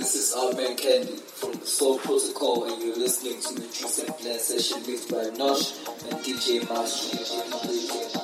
this is Alban Candy from the Soul Protocol, and you're listening to the Set Blast session mixed by Nosh and DJ Master.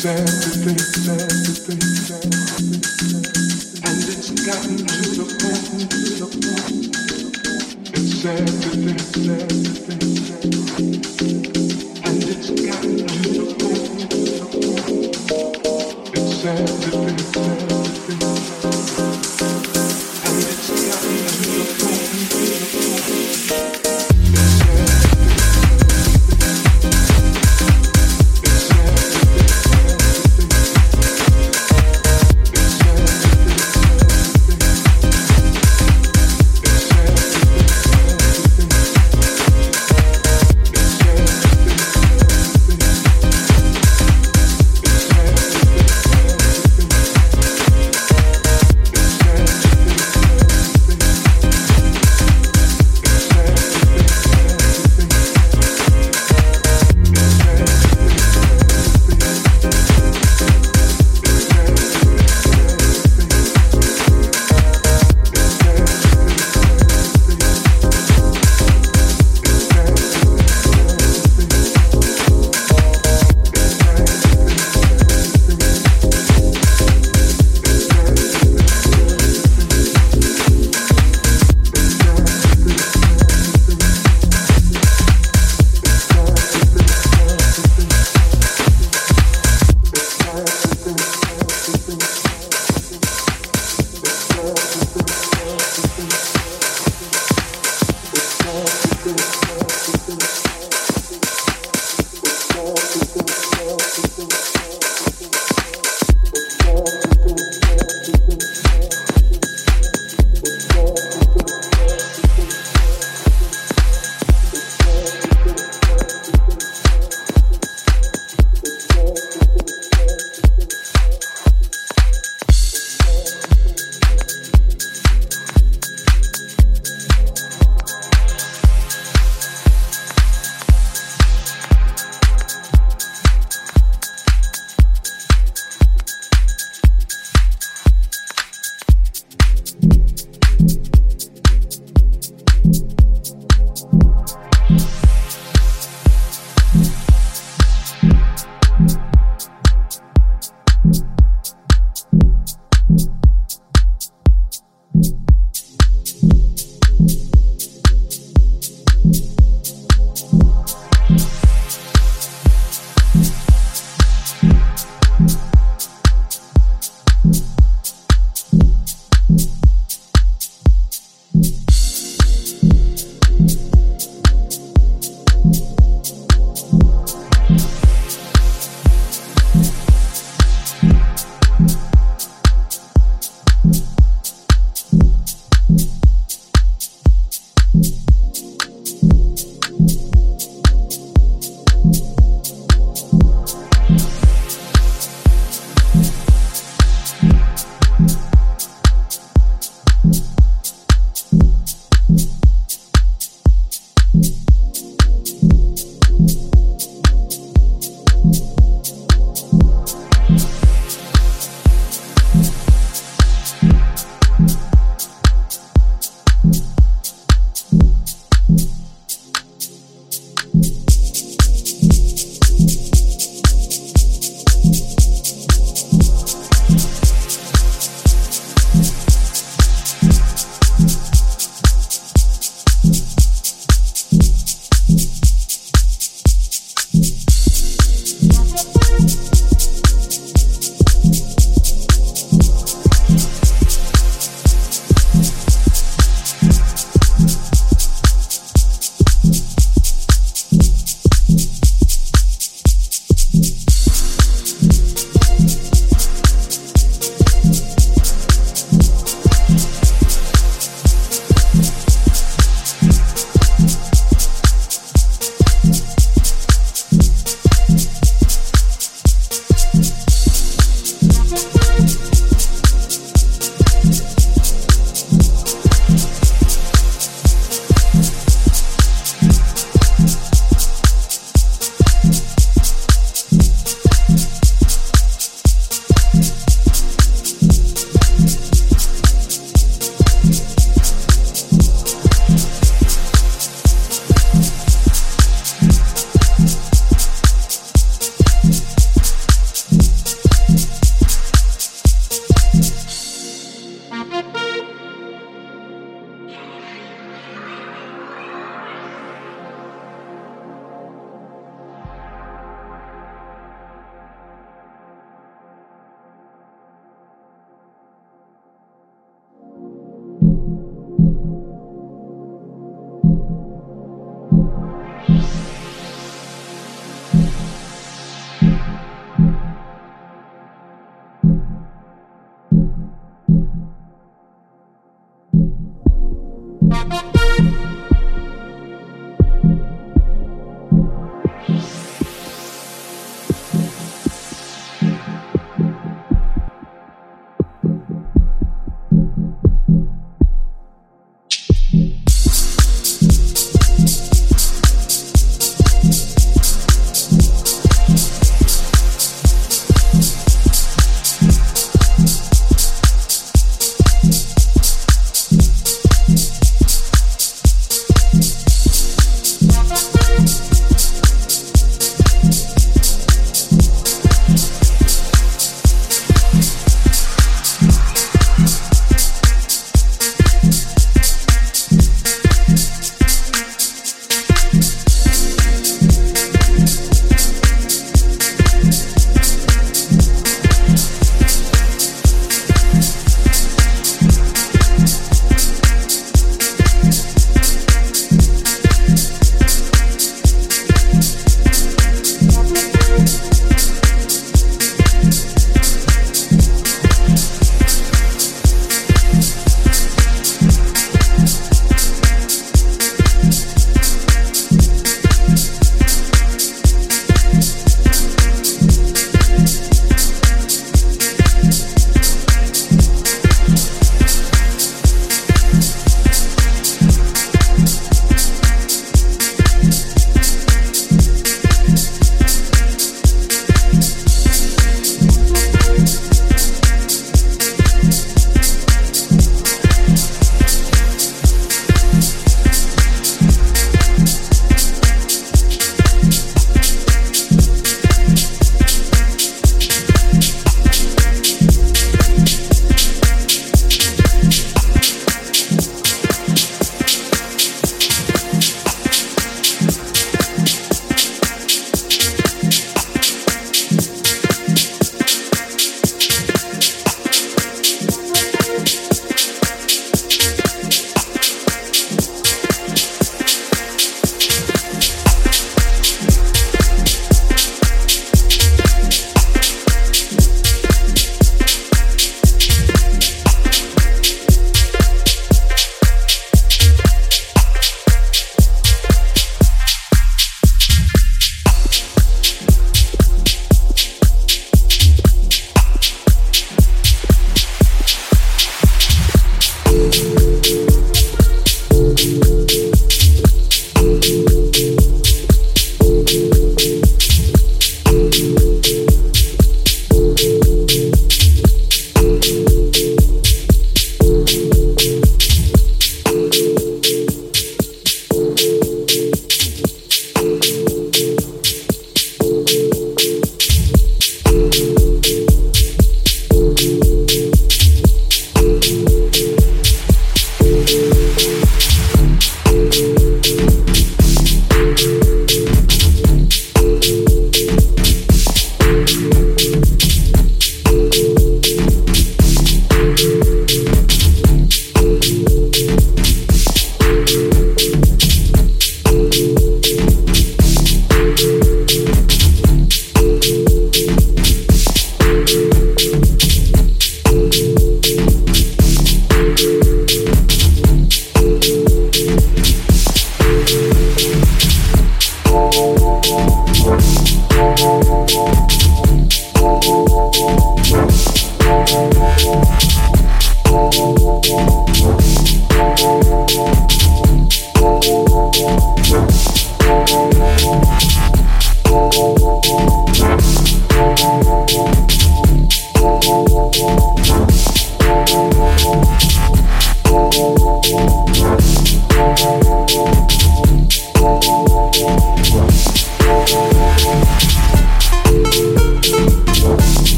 sad to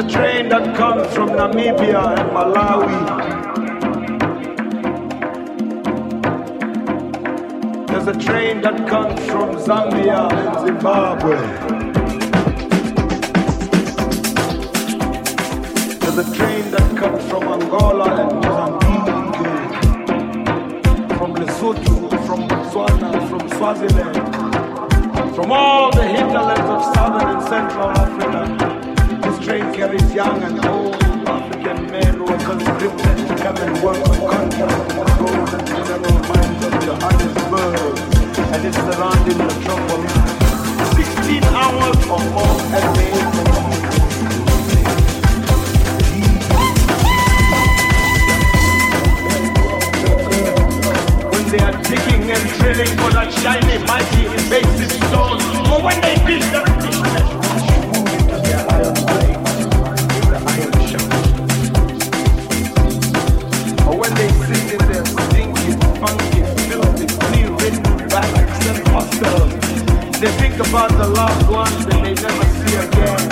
a train that comes from Namibia and Malawi. There's a train that comes from Zambia and Zimbabwe. There's a train that comes from Angola and Mozambique, from Lesotho, from Botswana, from Swaziland, from all the hinterlands of southern and central Africa. Train carries young and old African men who are conscripted to come and work on in the gold and mineral mines of Johannesburg and its surrounding metropolis. 16 hours or more a day. When they are digging and drilling for that shiny, mighty, invasive stone, or when they build the They think about the loved ones that they never see again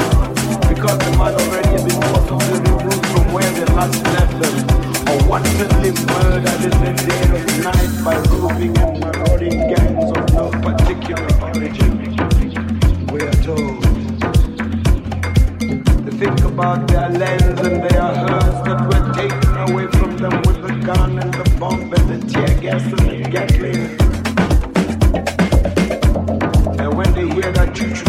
because they might already have been forcibly removed from where they last left them or wantonly murdered in the dead of night by roving and marauding gangs of no particular origin. We are told. They think about their lands and their herds that were taken away from them with the gun and the bomb and the tear gas and the gatling. where that teacher